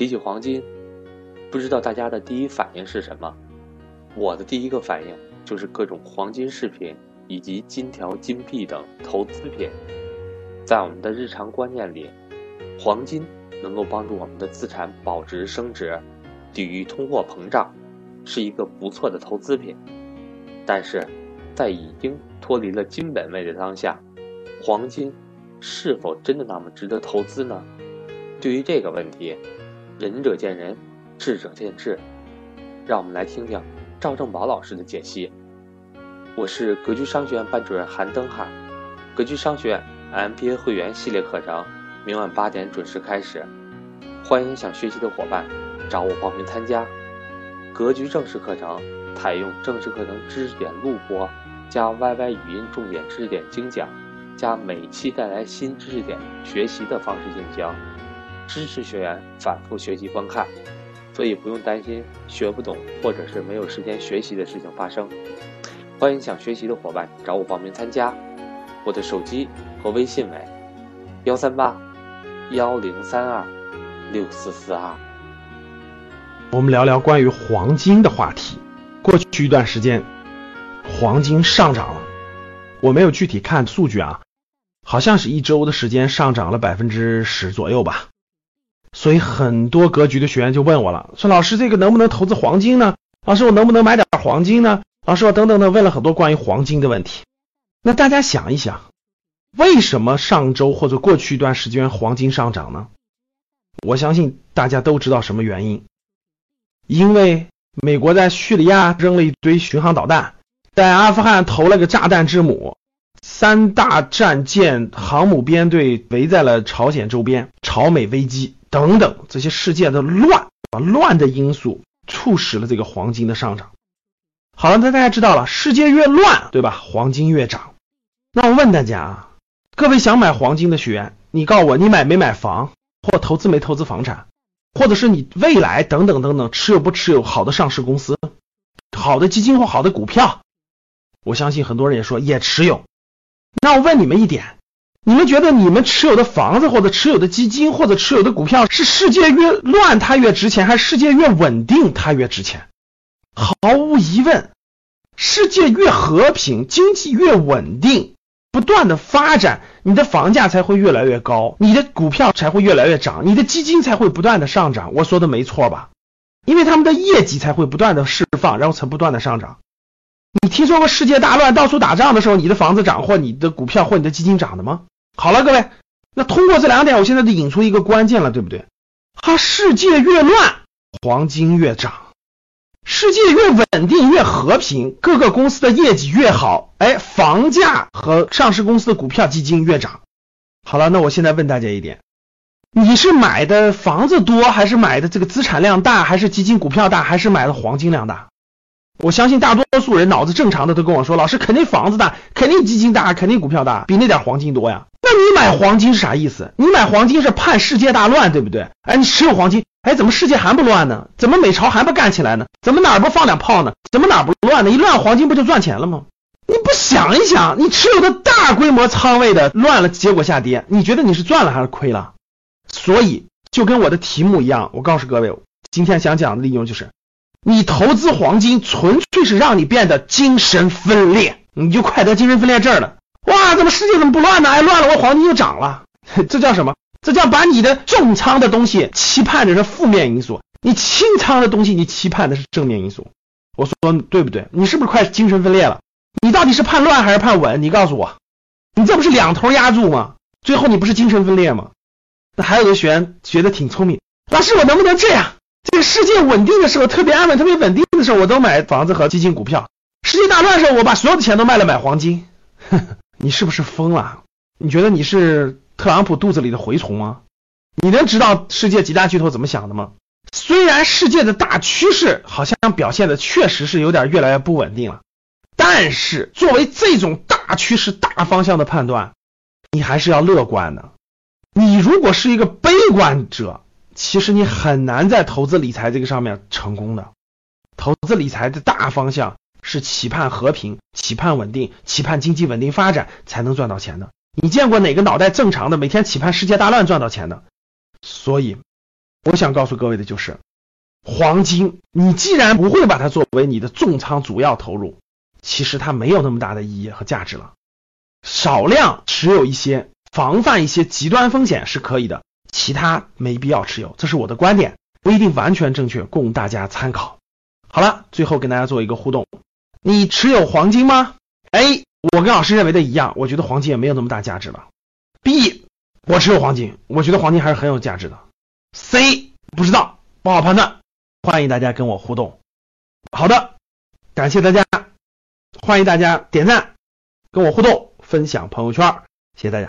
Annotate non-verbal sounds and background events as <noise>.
提起黄金，不知道大家的第一反应是什么？我的第一个反应就是各种黄金饰品以及金条、金币等投资品。在我们的日常观念里，黄金能够帮助我们的资产保值升值，抵御通货膨胀，是一个不错的投资品。但是，在已经脱离了金本位的当下，黄金是否真的那么值得投资呢？对于这个问题，仁者见仁，智者见智。让我们来听听赵正宝老师的解析。我是格局商学院班主任韩登海，格局商学院 MBA 会员系列课程明晚八点准时开始，欢迎想学习的伙伴找我报名参加。格局正式课程采用正式课程知识点录播加 YY 语音重点知识点精讲加每期带来新知识点学习的方式进行。支持学员反复学习观看，所以不用担心学不懂或者是没有时间学习的事情发生。欢迎想学习的伙伴找我报名参加，我的手机和微信为幺三八幺零三二六四四二。我们聊聊关于黄金的话题。过去一段时间，黄金上涨了，我没有具体看数据啊，好像是一周的时间上涨了百分之十左右吧。所以很多格局的学员就问我了，说老师这个能不能投资黄金呢？老师我能不能买点黄金呢？老师我等等的问了很多关于黄金的问题。那大家想一想，为什么上周或者过去一段时间黄金上涨呢？我相信大家都知道什么原因，因为美国在叙利亚扔了一堆巡航导弹，在阿富汗投了个炸弹之母。三大战舰、航母编队围在了朝鲜周边，朝美危机等等这些事件的乱啊乱的因素，促使了这个黄金的上涨。好了，那大家知道了，世界越乱，对吧？黄金越涨。那我问大家啊，各位想买黄金的学员，你告诉我，你买没买房，或投资没投资房产，或者是你未来等等等等持有不持有好的上市公司、好的基金或好的股票？我相信很多人也说也持有。那我问你们一点，你们觉得你们持有的房子或者持有的基金或者持有的股票是世界越乱它越值钱，还是世界越稳定它越值钱？毫无疑问，世界越和平，经济越稳定，不断的发展，你的房价才会越来越高，你的股票才会越来越涨，你的基金才会不断的上涨。我说的没错吧？因为他们的业绩才会不断的释放，然后才不断的上涨。你听说过世界大乱、到处打仗的时候，你的房子涨或你的股票或你的基金涨的吗？好了，各位，那通过这两点，我现在就引出一个关键了，对不对？它世界越乱，黄金越涨；世界越稳定、越和平，各个公司的业绩越好，哎，房价和上市公司的股票、基金越涨。好了，那我现在问大家一点：你是买的房子多，还是买的这个资产量大，还是基金股票大，还是买的黄金量大？我相信大多数人脑子正常的都跟我说，老师肯定房子大，肯定基金大，肯定股票大，比那点黄金多呀。那你买黄金是啥意思？你买黄金是盼世界大乱，对不对？哎，你持有黄金，哎，怎么世界还不乱呢？怎么美朝还不干起来呢？怎么哪儿不放两炮呢？怎么哪儿不乱呢？一乱黄金不就赚钱了吗？你不想一想，你持有的大规模仓位的乱了，结果下跌，你觉得你是赚了还是亏了？所以就跟我的题目一样，我告诉各位，今天想讲的内容就是。你投资黄金纯粹是让你变得精神分裂，你就快得精神分裂症了。哇，怎么世界怎么不乱呢？哎，乱了，我黄金就涨了。<laughs> 这叫什么？这叫把你的重仓的东西期盼的是负面因素，你轻仓的东西你期盼的是正面因素。我说对不对？你是不是快精神分裂了？你到底是盼乱还是盼稳？你告诉我，你这不是两头压住吗？最后你不是精神分裂吗？那还有的学员觉得挺聪明，老师我能不能这样？这个世界稳定的时候，特别安稳、特别稳定的时候，我都买房子和基金股票。世界大乱的时候，我把所有的钱都卖了买黄金。呵 <laughs> 呵你是不是疯了？你觉得你是特朗普肚子里的蛔虫吗？你能知道世界几大巨头怎么想的吗？虽然世界的大趋势好像表现的确实是有点越来越不稳定了，但是作为这种大趋势、大方向的判断，你还是要乐观的。你如果是一个悲观者。其实你很难在投资理财这个上面成功的。投资理财的大方向是期盼和平、期盼稳定、期盼经济稳定发展才能赚到钱的。你见过哪个脑袋正常的每天期盼世界大乱赚到钱的？所以我想告诉各位的就是，黄金，你既然不会把它作为你的重仓主要投入，其实它没有那么大的意义和价值了。少量持有一些，防范一些极端风险是可以的，其他没必要持有，这是我的观点，不一定完全正确，供大家参考。好了，最后跟大家做一个互动，你持有黄金吗？A，我跟老师认为的一样，我觉得黄金也没有那么大价值了。B，我持有黄金，我觉得黄金还是很有价值的。C 不知道，不好判断，欢迎大家跟我互动。好的，感谢大家，欢迎大家点赞，跟我互动，分享朋友圈，谢谢大家。